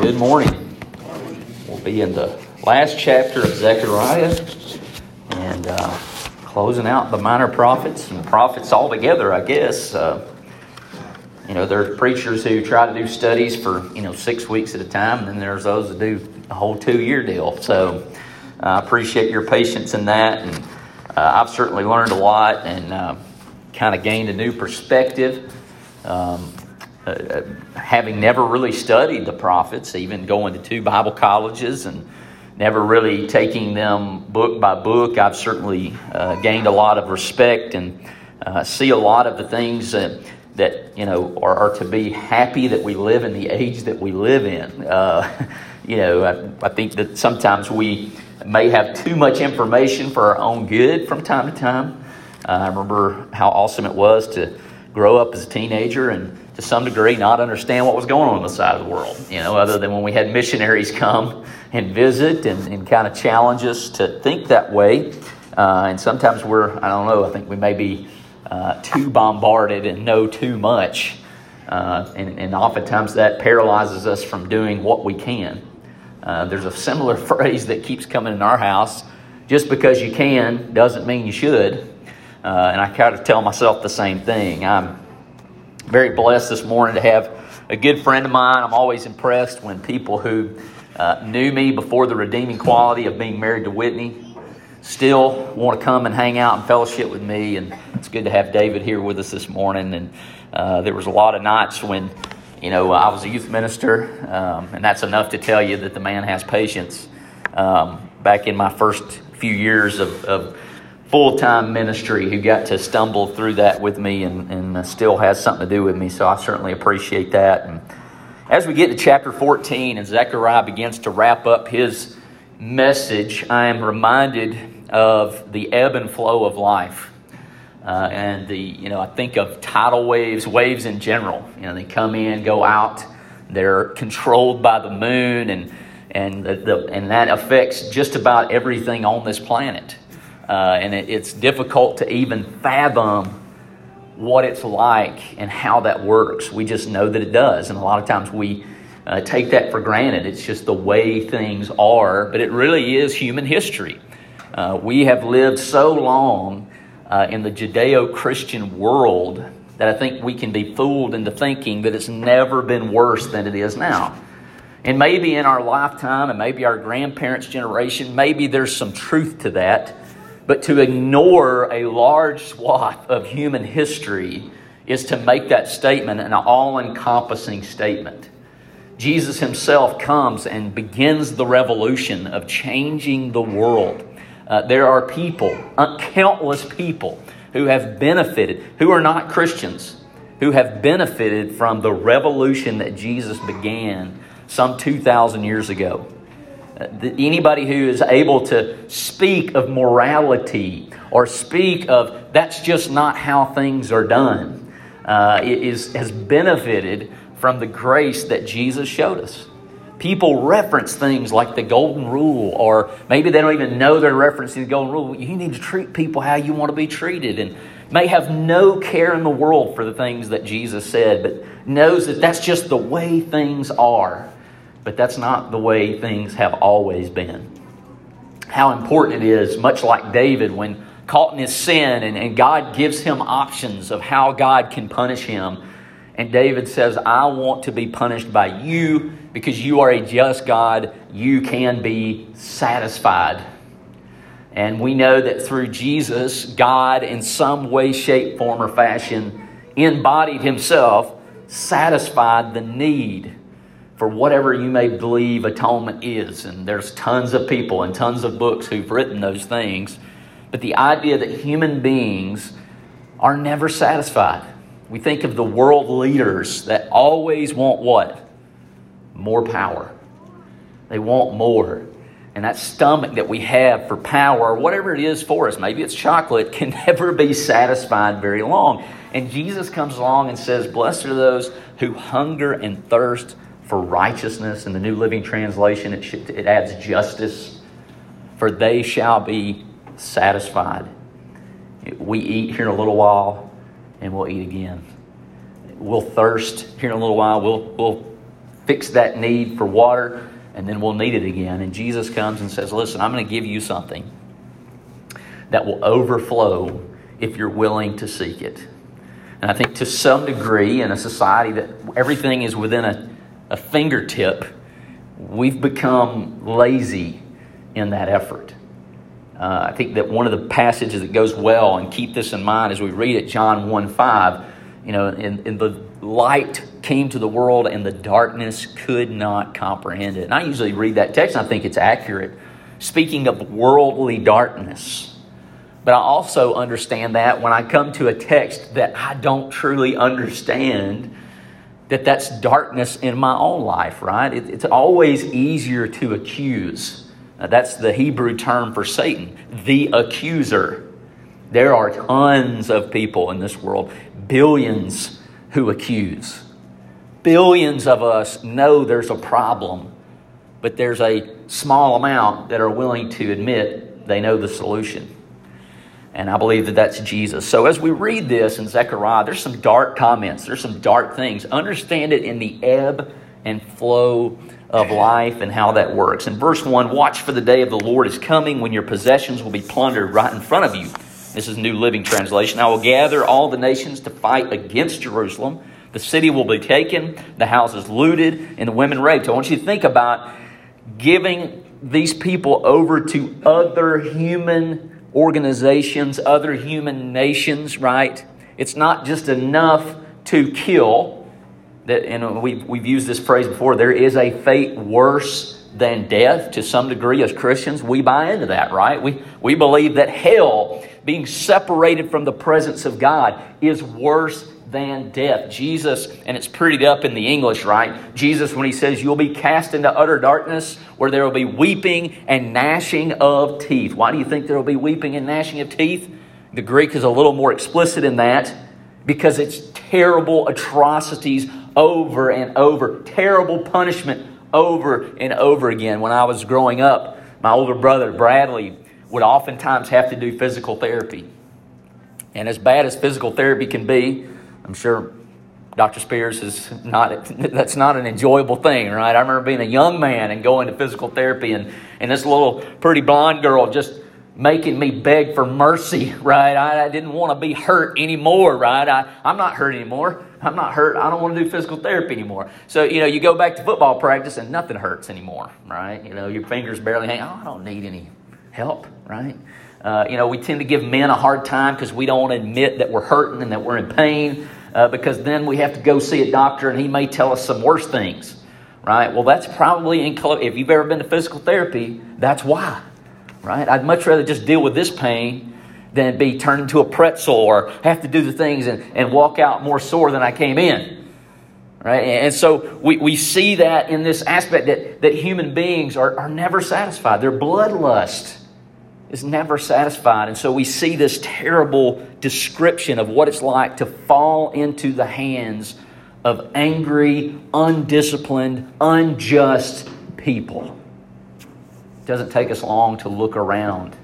Good morning. We'll be in the last chapter of Zechariah and uh, closing out the minor prophets and prophets altogether, I guess. Uh, you know, there are preachers who try to do studies for, you know, six weeks at a time, and then there's those that do a whole two year deal. So I uh, appreciate your patience in that. And uh, I've certainly learned a lot and uh, kind of gained a new perspective. Um, uh, having never really studied the prophets, even going to two Bible colleges and never really taking them book by book, I've certainly uh, gained a lot of respect and uh, see a lot of the things that, that you know are, are, to be happy that we live in the age that we live in. Uh, you know, I, I, think that sometimes we may have too much information for our own good from time to time. Uh, I remember how awesome it was to grow up as a teenager and to some degree not understand what was going on on the side of the world, you know, other than when we had missionaries come and visit and, and kind of challenge us to think that way. Uh, and sometimes we're, I don't know, I think we may be uh, too bombarded and know too much. Uh, and, and oftentimes that paralyzes us from doing what we can. Uh, there's a similar phrase that keeps coming in our house just because you can doesn't mean you should. Uh, and I kind of tell myself the same thing. I'm very blessed this morning to have a good friend of mine. I'm always impressed when people who uh, knew me before the redeeming quality of being married to Whitney still want to come and hang out and fellowship with me. And it's good to have David here with us this morning. And uh, there was a lot of nights when, you know, I was a youth minister, um, and that's enough to tell you that the man has patience. Um, back in my first few years of, of full time ministry who got to stumble through that with me and, and still has something to do with me. So I certainly appreciate that. And as we get to chapter 14 and Zechariah begins to wrap up his message, I am reminded of the ebb and flow of life. Uh, and the, you know, I think of tidal waves, waves in general. You know, they come in, go out, they're controlled by the moon, and, and, the, the and that affects just about everything on this planet. Uh, and it, it's difficult to even fathom what it's like and how that works. We just know that it does. And a lot of times we uh, take that for granted. It's just the way things are, but it really is human history. Uh, we have lived so long uh, in the Judeo Christian world that I think we can be fooled into thinking that it's never been worse than it is now. And maybe in our lifetime, and maybe our grandparents' generation, maybe there's some truth to that. But to ignore a large swath of human history is to make that statement an all encompassing statement. Jesus himself comes and begins the revolution of changing the world. Uh, there are people, uh, countless people, who have benefited, who are not Christians, who have benefited from the revolution that Jesus began some 2,000 years ago anybody who is able to speak of morality or speak of that's just not how things are done uh, is, has benefited from the grace that Jesus showed us. People reference things like the golden rule, or maybe they don't even know they're referencing the golden rule. You need to treat people how you want to be treated, and may have no care in the world for the things that Jesus said, but knows that that's just the way things are. But that's not the way things have always been. How important it is, much like David, when caught in his sin and, and God gives him options of how God can punish him. And David says, I want to be punished by you because you are a just God. You can be satisfied. And we know that through Jesus, God, in some way, shape, form, or fashion, embodied himself, satisfied the need for whatever you may believe atonement is. And there's tons of people and tons of books who've written those things. But the idea that human beings are never satisfied. We think of the world leaders that always want what? More power. They want more. And that stomach that we have for power, whatever it is for us, maybe it's chocolate, can never be satisfied very long. And Jesus comes along and says, Blessed are those who hunger and thirst for righteousness. In the New Living Translation, it, should, it adds justice. For they shall be satisfied. We eat here in a little while, and we'll eat again. We'll thirst here in a little while. We'll, we'll fix that need for water, and then we'll need it again. And Jesus comes and says, Listen, I'm going to give you something that will overflow if you're willing to seek it. And I think to some degree, in a society that everything is within a, a fingertip, we've become lazy in that effort. Uh, I think that one of the passages that goes well, and keep this in mind as we read it, John 1 5, you know, in, in the light came to the world and the darkness could not comprehend it. And I usually read that text and I think it's accurate. Speaking of worldly darkness, but I also understand that when I come to a text that I don't truly understand, that that's darkness in my own life, right? It, it's always easier to accuse. Now, that's the Hebrew term for Satan, the accuser. There are tons of people in this world, billions who accuse. Billions of us know there's a problem, but there's a small amount that are willing to admit they know the solution. And I believe that that's Jesus. So as we read this in Zechariah, there's some dark comments, there's some dark things. Understand it in the ebb and flow of life and how that works. In verse 1, watch for the day of the Lord is coming when your possessions will be plundered right in front of you. This is New Living Translation. I will gather all the nations to fight against Jerusalem. The city will be taken, the houses looted, and the women raped. I want you to think about giving these people over to other human organizations, other human nations, right? It's not just enough to kill. That, and we've, we've used this phrase before there is a fate worse than death to some degree as Christians. We buy into that, right? We, we believe that hell, being separated from the presence of God, is worse than death. Jesus, and it's prettied up in the English, right? Jesus, when he says, You'll be cast into utter darkness where there will be weeping and gnashing of teeth. Why do you think there will be weeping and gnashing of teeth? The Greek is a little more explicit in that because it's terrible atrocities over and over, terrible punishment over and over again. When I was growing up, my older brother, Bradley, would oftentimes have to do physical therapy. And as bad as physical therapy can be, I'm sure Dr. Spears is not, that's not an enjoyable thing, right? I remember being a young man and going to physical therapy and, and this little pretty blonde girl just making me beg for mercy, right? I, I didn't want to be hurt anymore, right? I, I'm not hurt anymore. I'm not hurt. I don't want to do physical therapy anymore. So, you know, you go back to football practice and nothing hurts anymore, right? You know, your fingers barely hang. Oh, I don't need any help, right? Uh, you know, we tend to give men a hard time because we don't admit that we're hurting and that we're in pain uh, because then we have to go see a doctor and he may tell us some worse things, right? Well, that's probably in, if you've ever been to physical therapy, that's why, right? I'd much rather just deal with this pain than be turned into a pretzel or have to do the things and, and walk out more sore than I came in. Right? And so we, we see that in this aspect that, that human beings are, are never satisfied. Their bloodlust is never satisfied. And so we see this terrible description of what it's like to fall into the hands of angry, undisciplined, unjust people. It doesn't take us long to look around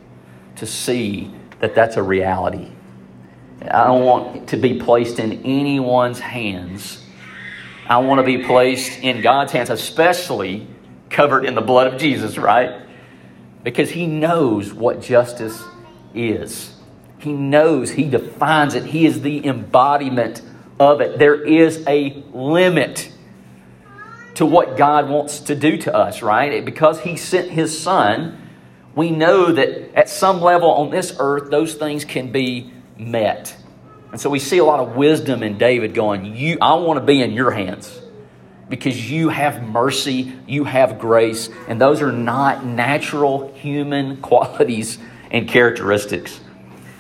to see that that's a reality. I don't want to be placed in anyone's hands. I want to be placed in God's hands, especially covered in the blood of Jesus, right? Because he knows what justice is. He knows, he defines it, he is the embodiment of it. There is a limit to what God wants to do to us, right? Because he sent his son, we know that at some level on this earth, those things can be met. And so we see a lot of wisdom in David going, you, I want to be in your hands because you have mercy, you have grace, and those are not natural human qualities and characteristics.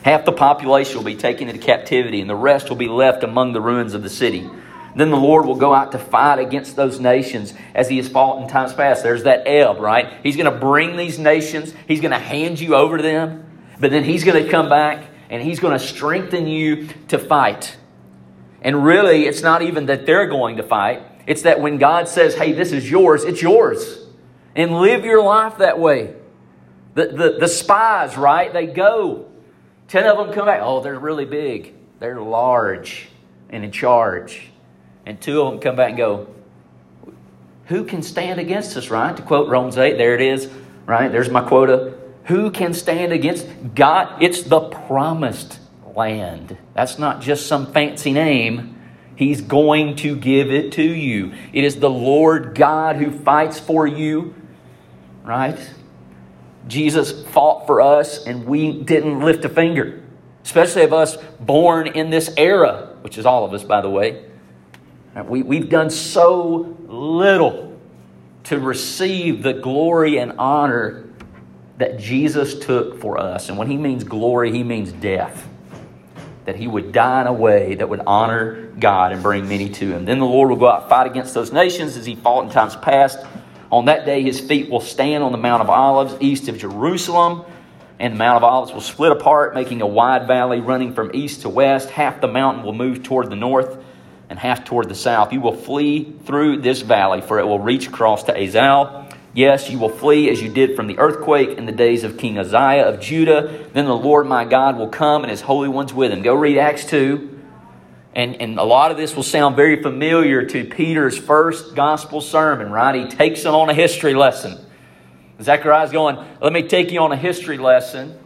Half the population will be taken into captivity, and the rest will be left among the ruins of the city. Then the Lord will go out to fight against those nations as he has fought in times past. There's that ebb, right? He's going to bring these nations, he's going to hand you over to them, but then he's going to come back and he's going to strengthen you to fight. And really, it's not even that they're going to fight, it's that when God says, hey, this is yours, it's yours. And live your life that way. The, the, the spies, right? They go. Ten of them come back. Oh, they're really big. They're large and in charge. And two of them come back and go, Who can stand against us, right? To quote Romans 8, there it is, right? There's my quota. Who can stand against God? It's the promised land. That's not just some fancy name. He's going to give it to you. It is the Lord God who fights for you, right? Jesus fought for us and we didn't lift a finger, especially of us born in this era, which is all of us, by the way. We, we've done so little to receive the glory and honor that Jesus took for us. And when he means glory, he means death. That he would die in a way that would honor God and bring many to him. Then the Lord will go out and fight against those nations as he fought in times past. On that day, his feet will stand on the Mount of Olives east of Jerusalem. And the Mount of Olives will split apart, making a wide valley running from east to west. Half the mountain will move toward the north and half toward the south. You will flee through this valley, for it will reach across to Azal. Yes, you will flee as you did from the earthquake in the days of King Uzziah of Judah. Then the Lord my God will come and his holy ones with him. Go read Acts 2. And, and a lot of this will sound very familiar to Peter's first gospel sermon, right? He takes them on a history lesson. Zechariah's going, Let me take you on a history lesson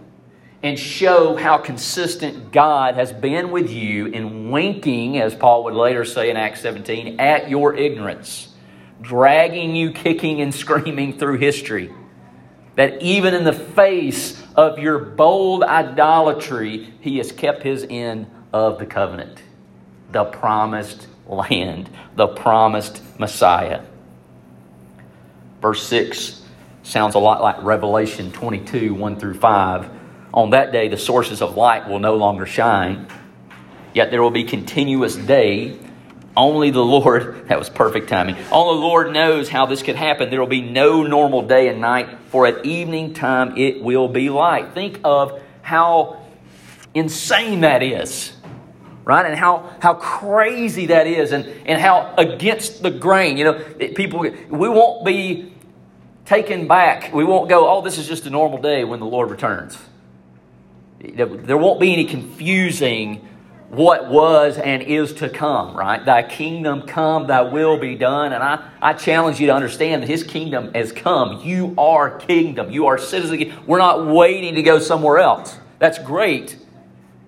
and show how consistent God has been with you in winking, as Paul would later say in Acts 17, at your ignorance dragging you kicking and screaming through history. That even in the face of your bold idolatry, he has kept his end of the covenant, the promised land, the promised Messiah. Verse 6 sounds a lot like Revelation 22 1 through 5. On that day, the sources of light will no longer shine, yet there will be continuous day only the Lord, that was perfect timing. Only the Lord knows how this could happen. There will be no normal day and night, for at evening time it will be light. Think of how insane that is, right? And how, how crazy that is, and, and how against the grain. You know, people, we won't be taken back. We won't go, oh, this is just a normal day when the Lord returns. There won't be any confusing what was and is to come, right? Thy kingdom come, thy will be done. And I, I challenge you to understand that his kingdom has come. You are kingdom. You are citizen. We're not waiting to go somewhere else. That's great.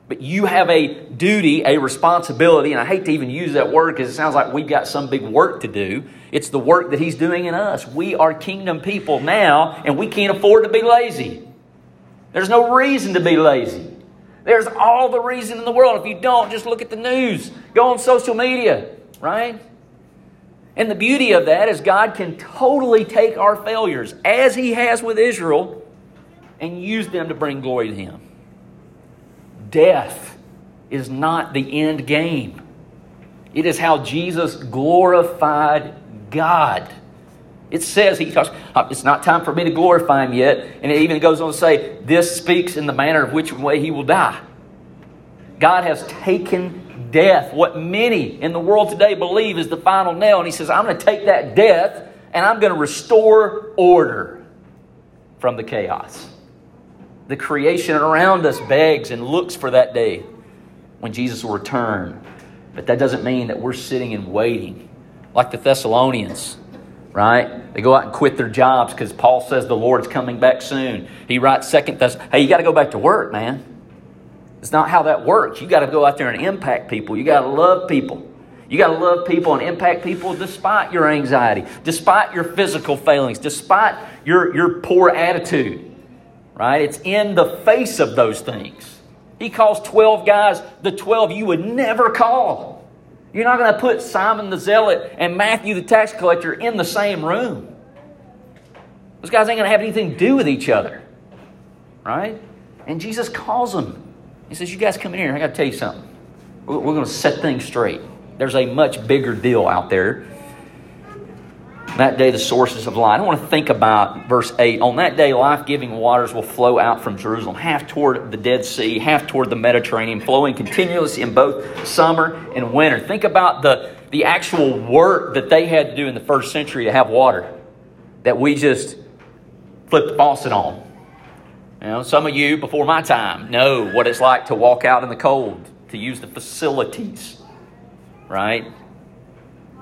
But you have a duty, a responsibility, and I hate to even use that word because it sounds like we've got some big work to do. It's the work that he's doing in us. We are kingdom people now, and we can't afford to be lazy. There's no reason to be lazy. There's all the reason in the world. If you don't, just look at the news, go on social media, right? And the beauty of that is God can totally take our failures, as He has with Israel, and use them to bring glory to Him. Death is not the end game, it is how Jesus glorified God. It says, he talks, it's not time for me to glorify him yet. And it even goes on to say, this speaks in the manner of which way he will die. God has taken death, what many in the world today believe is the final nail. And he says, I'm going to take that death and I'm going to restore order from the chaos. The creation around us begs and looks for that day when Jesus will return. But that doesn't mean that we're sitting and waiting like the Thessalonians right? They go out and quit their jobs because Paul says the Lord's coming back soon. He writes second Thess, hey, you got to go back to work, man. It's not how that works. You got to go out there and impact people. You got to love people. You got to love people and impact people despite your anxiety, despite your physical failings, despite your, your poor attitude. Right? It's in the face of those things. He calls 12 guys the 12 you would never call. You're not going to put Simon the Zealot and Matthew the tax collector in the same room. Those guys ain't going to have anything to do with each other. Right? And Jesus calls them. He says, You guys come in here. I got to tell you something. We're going to set things straight. There's a much bigger deal out there that day, the sources of light. I want to think about verse 8. On that day, life giving waters will flow out from Jerusalem, half toward the Dead Sea, half toward the Mediterranean, flowing continuously in both summer and winter. Think about the, the actual work that they had to do in the first century to have water that we just flipped the faucet on. You know, some of you before my time know what it's like to walk out in the cold, to use the facilities, right?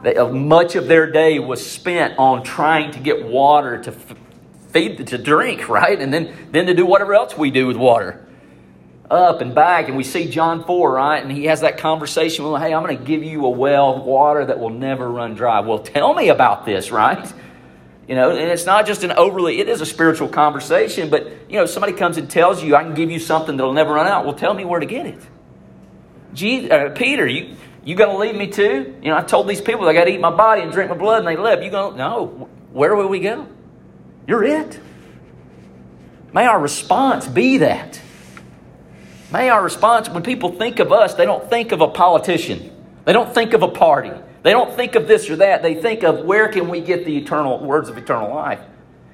They, uh, much of their day was spent on trying to get water to f- feed, to drink, right? And then, then to do whatever else we do with water. Up and back, and we see John 4, right? And he has that conversation with, hey, I'm going to give you a well of water that will never run dry. Well, tell me about this, right? You know, and it's not just an overly, it is a spiritual conversation, but, you know, somebody comes and tells you, I can give you something that'll never run out. Well, tell me where to get it. Jesus, uh, Peter, you, you going to leave me too? You know, I told these people they got to eat my body and drink my blood, and they left. You going no. Where will we go? You're it. May our response be that. May our response, when people think of us, they don't think of a politician. They don't think of a party. They don't think of this or that. They think of where can we get the eternal words of eternal life.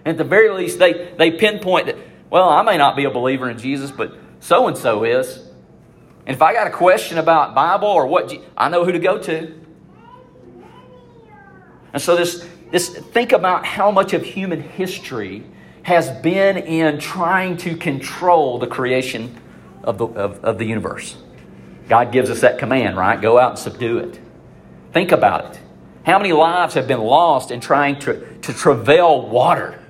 And at the very least, they, they pinpoint that, well, I may not be a believer in Jesus, but so and so is. And if I got a question about Bible or what, I know who to go to. And so this, this think about how much of human history has been in trying to control the creation of the, of, of the universe. God gives us that command, right? Go out and subdue it. Think about it. How many lives have been lost in trying to, to travail water?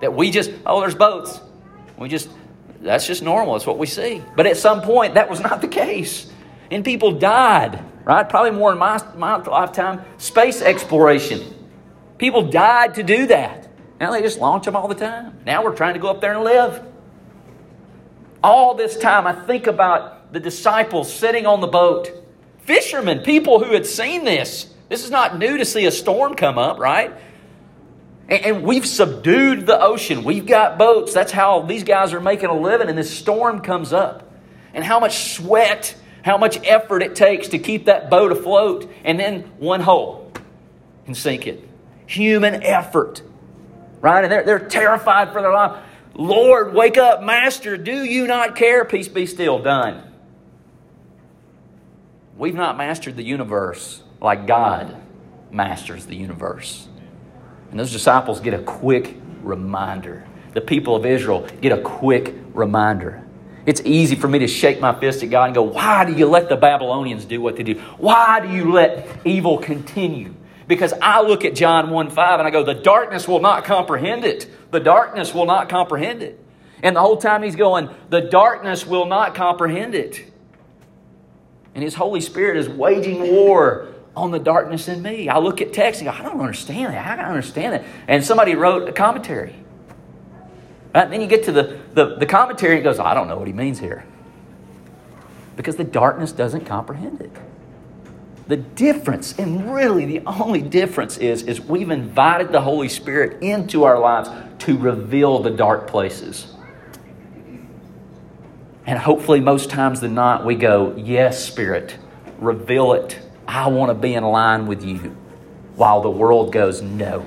That we just, oh, there's boats. We just that's just normal. It's what we see. But at some point, that was not the case. And people died, right? Probably more in my, my lifetime. Space exploration. People died to do that. Now they just launch them all the time. Now we're trying to go up there and live. All this time, I think about the disciples sitting on the boat, fishermen, people who had seen this. This is not new to see a storm come up, right? And we've subdued the ocean. We've got boats. That's how these guys are making a living. And this storm comes up. And how much sweat, how much effort it takes to keep that boat afloat. And then one hole can sink it. Human effort. Right? And they're, they're terrified for their life. Lord, wake up, Master. Do you not care? Peace be still. Done. We've not mastered the universe like God masters the universe. And those disciples get a quick reminder. The people of Israel get a quick reminder. It's easy for me to shake my fist at God and go, Why do you let the Babylonians do what they do? Why do you let evil continue? Because I look at John 1 5 and I go, The darkness will not comprehend it. The darkness will not comprehend it. And the whole time he's going, The darkness will not comprehend it. And his Holy Spirit is waging war on the darkness in me. I look at text and go, I don't understand that. How can I understand that? And somebody wrote a commentary. And then you get to the, the, the commentary and goes, I don't know what he means here. Because the darkness doesn't comprehend it. The difference, and really the only difference is, is we've invited the Holy Spirit into our lives to reveal the dark places. And hopefully, most times than not, we go, Yes, Spirit, reveal it I want to be in line with you. While the world goes, no.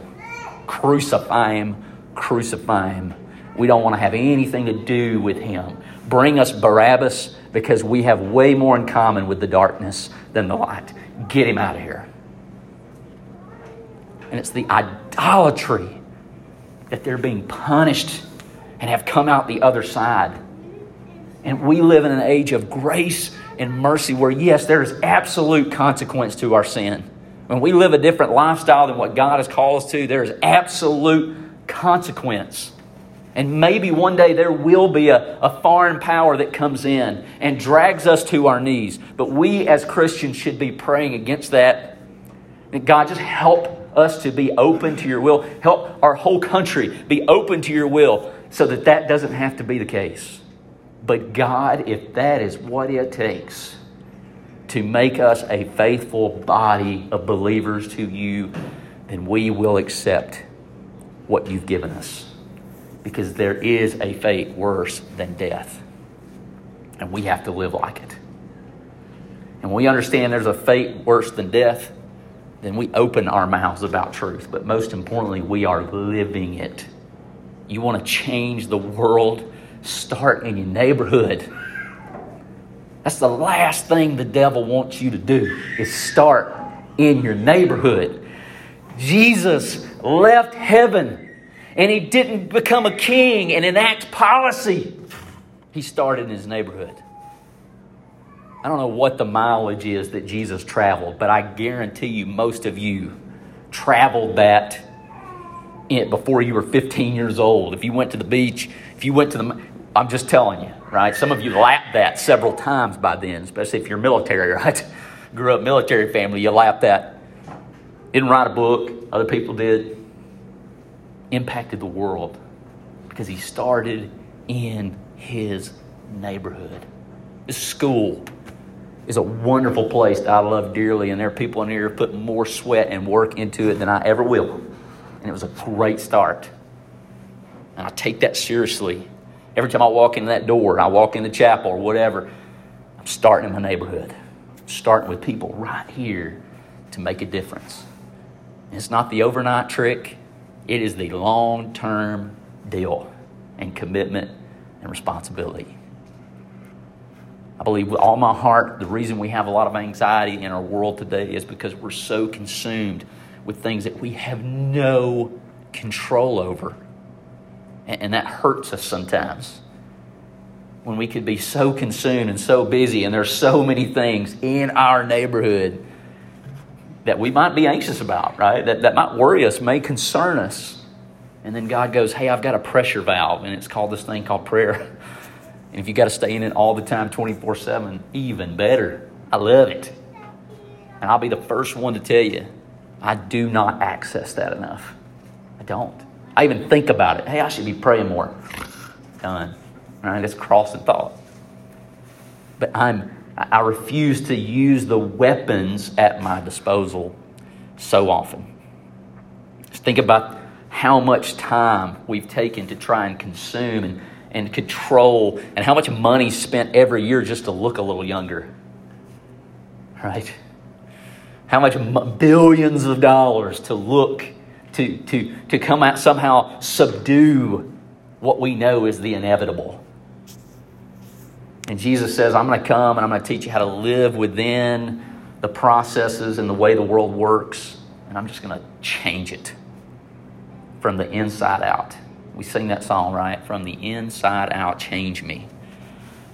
Crucify him, crucify him. We don't want to have anything to do with him. Bring us Barabbas because we have way more in common with the darkness than the light. Get him out of here. And it's the idolatry that they're being punished and have come out the other side. And we live in an age of grace and mercy where, yes, there is absolute consequence to our sin. When we live a different lifestyle than what God has called us to, there is absolute consequence. And maybe one day there will be a, a foreign power that comes in and drags us to our knees. But we as Christians should be praying against that. And God, just help us to be open to your will. Help our whole country be open to your will so that that doesn't have to be the case. But God, if that is what it takes to make us a faithful body of believers to you, then we will accept what you've given us. Because there is a fate worse than death. And we have to live like it. And when we understand there's a fate worse than death, then we open our mouths about truth. But most importantly, we are living it. You want to change the world Start in your neighborhood. That's the last thing the devil wants you to do is start in your neighborhood. Jesus left heaven and he didn't become a king and enact policy. He started in his neighborhood. I don't know what the mileage is that Jesus traveled, but I guarantee you most of you traveled that before you were 15 years old. If you went to the beach, if you went to the, I'm just telling you, right? Some of you lapped that several times by then, especially if you're military, right? Grew up military family, you lapped that. Didn't write a book, other people did. Impacted the world because he started in his neighborhood. This school is a wonderful place that I love dearly, and there are people in here who put more sweat and work into it than I ever will. And it was a great start. And I take that seriously. Every time I walk in that door, I walk in the chapel or whatever, I'm starting in my neighborhood. I'm starting with people right here to make a difference. It's not the overnight trick, it is the long term deal and commitment and responsibility. I believe with all my heart, the reason we have a lot of anxiety in our world today is because we're so consumed with things that we have no control over. And that hurts us sometimes. When we could be so consumed and so busy, and there's so many things in our neighborhood that we might be anxious about, right? That, that might worry us, may concern us. And then God goes, Hey, I've got a pressure valve, and it's called this thing called prayer. And if you got to stay in it all the time, 24 7, even better. I love it. And I'll be the first one to tell you, I do not access that enough. I don't. I even think about it. Hey, I should be praying more. Done. All right, it's crossing thought. But I'm I refuse to use the weapons at my disposal so often. Just think about how much time we've taken to try and consume and and control and how much money spent every year just to look a little younger. Right? How much billions of dollars to look, to, to, to come out somehow subdue what we know is the inevitable. And Jesus says, I'm going to come and I'm going to teach you how to live within the processes and the way the world works. And I'm just going to change it from the inside out. We sing that song, right? From the inside out, change me.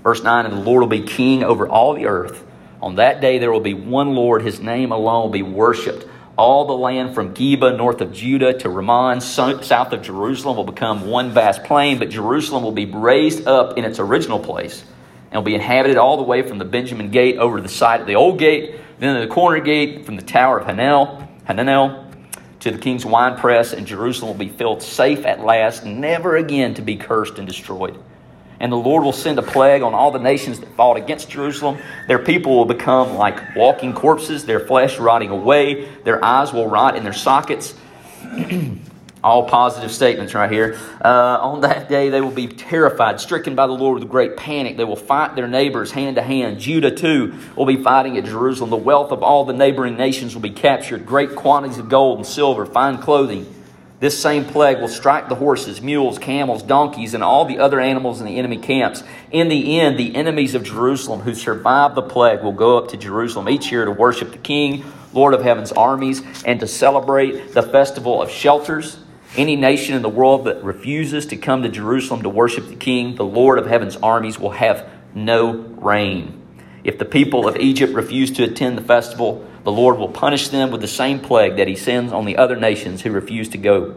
Verse 9, and the Lord will be king over all the earth. On that day there will be one Lord, his name alone will be worshiped. All the land from Geba, north of Judah, to Rimmon, south of Jerusalem, will become one vast plain, but Jerusalem will be raised up in its original place and will be inhabited all the way from the Benjamin gate over to the side of the old gate, then to the corner gate from the tower of Hanel, Hananel to the king's winepress, and Jerusalem will be filled safe at last, never again to be cursed and destroyed. And the Lord will send a plague on all the nations that fought against Jerusalem. Their people will become like walking corpses, their flesh rotting away, their eyes will rot in their sockets. All positive statements right here. Uh, on that day, they will be terrified, stricken by the Lord with great panic. They will fight their neighbors hand to hand. Judah, too, will be fighting at Jerusalem. The wealth of all the neighboring nations will be captured great quantities of gold and silver, fine clothing. This same plague will strike the horses, mules, camels, donkeys, and all the other animals in the enemy camps. In the end, the enemies of Jerusalem who survived the plague will go up to Jerusalem each year to worship the King, Lord of heaven's armies, and to celebrate the festival of shelters. Any nation in the world that refuses to come to Jerusalem to worship the King, the Lord of heaven's armies, will have no rain. If the people of Egypt refuse to attend the festival, the Lord will punish them with the same plague that he sends on the other nations who refuse to go.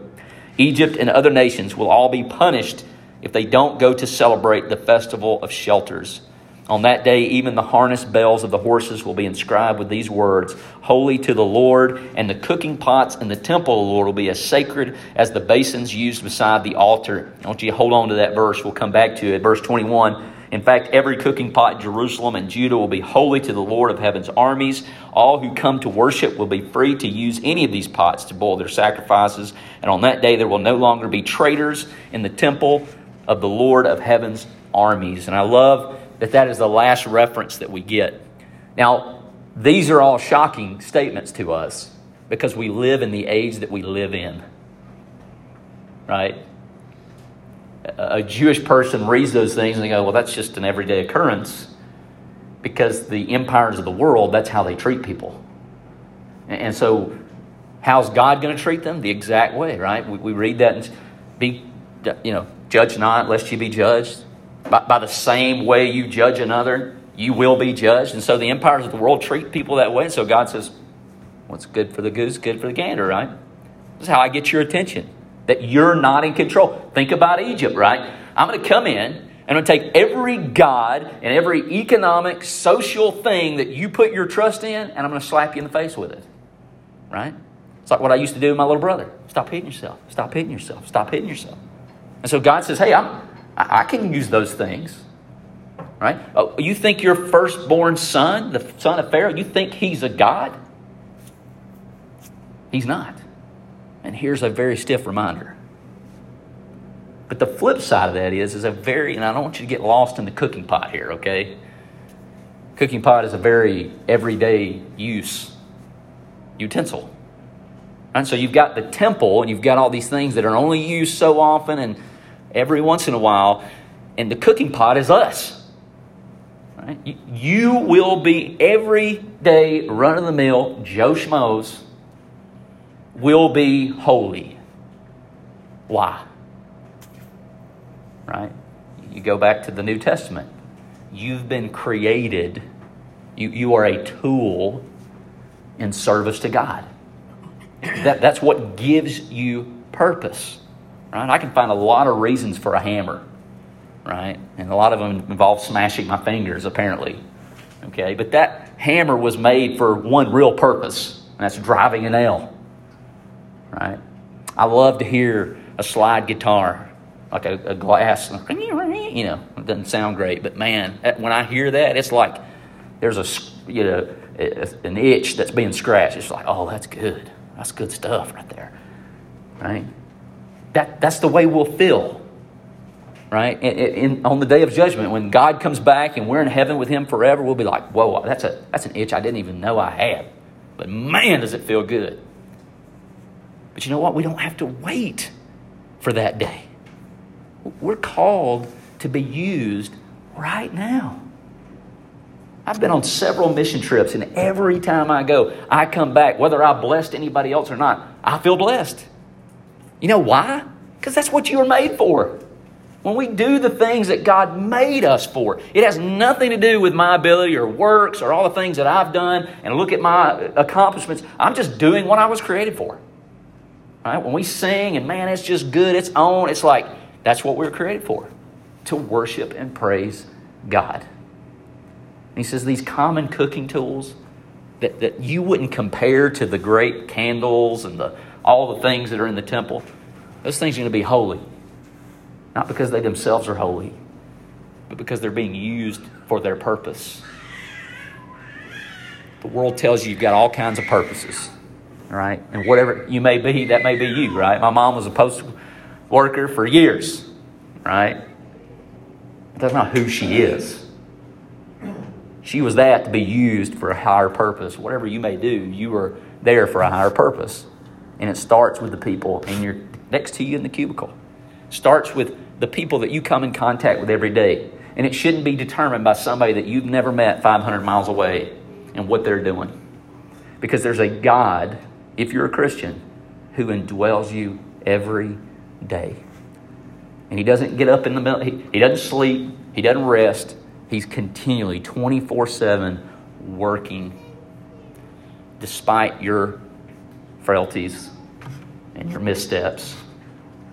Egypt and other nations will all be punished if they don't go to celebrate the festival of shelters. On that day, even the harness bells of the horses will be inscribed with these words Holy to the Lord, and the cooking pots in the temple of the Lord will be as sacred as the basins used beside the altar. I want you to hold on to that verse. We'll come back to it. Verse 21. In fact, every cooking pot in Jerusalem and Judah will be holy to the Lord of heaven's armies. All who come to worship will be free to use any of these pots to boil their sacrifices. And on that day, there will no longer be traitors in the temple of the Lord of heaven's armies. And I love that that is the last reference that we get. Now, these are all shocking statements to us because we live in the age that we live in. Right? A Jewish person reads those things and they go, well, that's just an everyday occurrence because the empires of the world, that's how they treat people. And so, how's God going to treat them? The exact way, right? We, we read that and be, you know, judge not lest you be judged by, by the same way you judge another. you will be judged. And so the empires of the world treat people that way. And so God says, What's good for the goose, good for the gander, right? This is how I get your attention. That you're not in control. Think about Egypt, right? I'm going to come in and I'm going to take every God and every economic, social thing that you put your trust in, and I'm going to slap you in the face with it. Right? It's like what I used to do with my little brother. Stop hitting yourself. Stop hitting yourself. Stop hitting yourself. And so God says, hey, I'm, I can use those things. Right? Oh, you think your firstborn son, the son of Pharaoh, you think he's a God? He's not. And here's a very stiff reminder. But the flip side of that is, is a very, and I don't want you to get lost in the cooking pot here, okay? Cooking pot is a very everyday use utensil. And so you've got the temple and you've got all these things that are only used so often and every once in a while. And the cooking pot is us. Right? You will be every day run of the mill Joe Schmoes will be holy. Why? Right? You go back to the New Testament. You've been created, you, you are a tool in service to God. That, that's what gives you purpose. Right? I can find a lot of reasons for a hammer, right? And a lot of them involve smashing my fingers, apparently. Okay, but that hammer was made for one real purpose, and that's driving a nail. Right? I love to hear a slide guitar, like a, a glass, you know, it doesn't sound great, but man, when I hear that, it's like there's a, you know, an itch that's being scratched. It's like, oh, that's good. That's good stuff right there. Right? That, that's the way we'll feel. Right? In, in, on the day of judgment, when God comes back and we're in heaven with Him forever, we'll be like, whoa, that's, a, that's an itch I didn't even know I had. But man, does it feel good. But you know what? We don't have to wait for that day. We're called to be used right now. I've been on several mission trips, and every time I go, I come back, whether I blessed anybody else or not, I feel blessed. You know why? Because that's what you were made for. When we do the things that God made us for, it has nothing to do with my ability or works or all the things that I've done and look at my accomplishments. I'm just doing what I was created for. Right? When we sing and man, it's just good, it's on, it's like that's what we we're created for to worship and praise God. And he says these common cooking tools that, that you wouldn't compare to the great candles and the, all the things that are in the temple, those things are going to be holy. Not because they themselves are holy, but because they're being used for their purpose. The world tells you you've got all kinds of purposes, right? And whatever you may be, that may be you, right? My mom was a post worker for years, right? That's not who she is. She was that to be used for a higher purpose. Whatever you may do, you are there for a higher purpose. And it starts with the people in your next to you in the cubicle. It starts with the people that you come in contact with every day. And it shouldn't be determined by somebody that you've never met 500 miles away and what they're doing. Because there's a God, if you're a Christian, who indwells you every day. And He doesn't get up in the middle, He, he doesn't sleep, He doesn't rest. He's continually 24 7 working despite your frailties and your missteps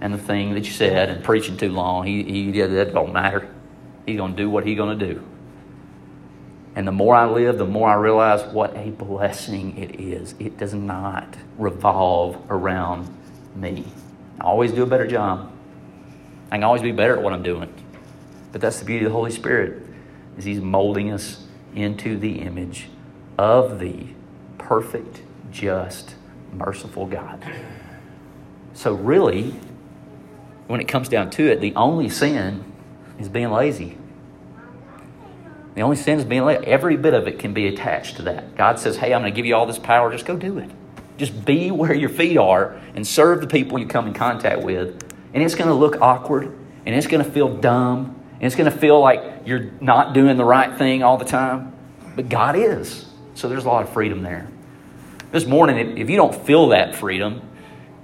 and the thing that you said and preaching too long. He, he that don't matter. He's going to do what he's going to do. And the more I live, the more I realize what a blessing it is. It does not revolve around me. I always do a better job. I can always be better at what I'm doing. But that's the beauty of the Holy Spirit is he's molding us into the image of the perfect, just, merciful God. So, really, when it comes down to it, the only sin is being lazy. The only sin is being lazy. Every bit of it can be attached to that. God says, Hey, I'm going to give you all this power. Just go do it. Just be where your feet are and serve the people you come in contact with. And it's going to look awkward and it's going to feel dumb and it's going to feel like you're not doing the right thing all the time. But God is. So there's a lot of freedom there. This morning, if you don't feel that freedom,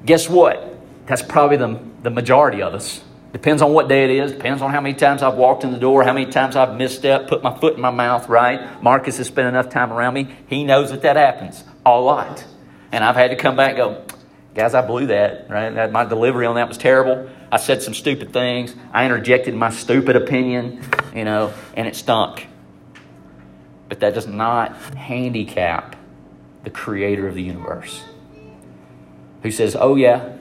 guess what? That's probably the, the majority of us. Depends on what day it is. Depends on how many times I've walked in the door, how many times I've misstepped, put my foot in my mouth, right? Marcus has spent enough time around me. He knows that that happens a lot. And I've had to come back go, guys, I blew that, right? My delivery on that was terrible. I said some stupid things. I interjected my stupid opinion, you know, and it stunk. But that does not handicap the creator of the universe who says, Oh, yeah,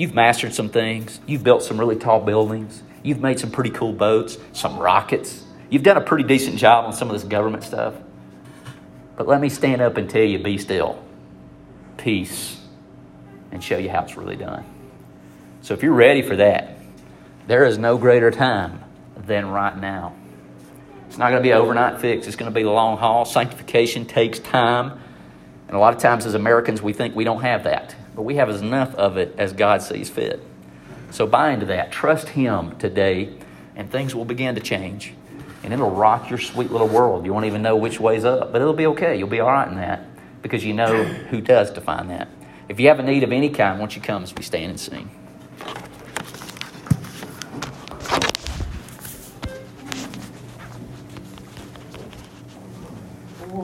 you've mastered some things. You've built some really tall buildings. You've made some pretty cool boats, some rockets. You've done a pretty decent job on some of this government stuff. But let me stand up and tell you be still, peace, and show you how it's really done. So if you're ready for that, there is no greater time than right now. It's not going to be an overnight fix. It's going to be the long haul. Sanctification takes time. And a lot of times as Americans, we think we don't have that. But we have as enough of it as God sees fit. So buy into that. Trust Him today, and things will begin to change. And it'll rock your sweet little world. You won't even know which way's up, but it'll be okay. You'll be all right in that because you know who does define that. If you have a need of any kind, won't you come as we stand and sing?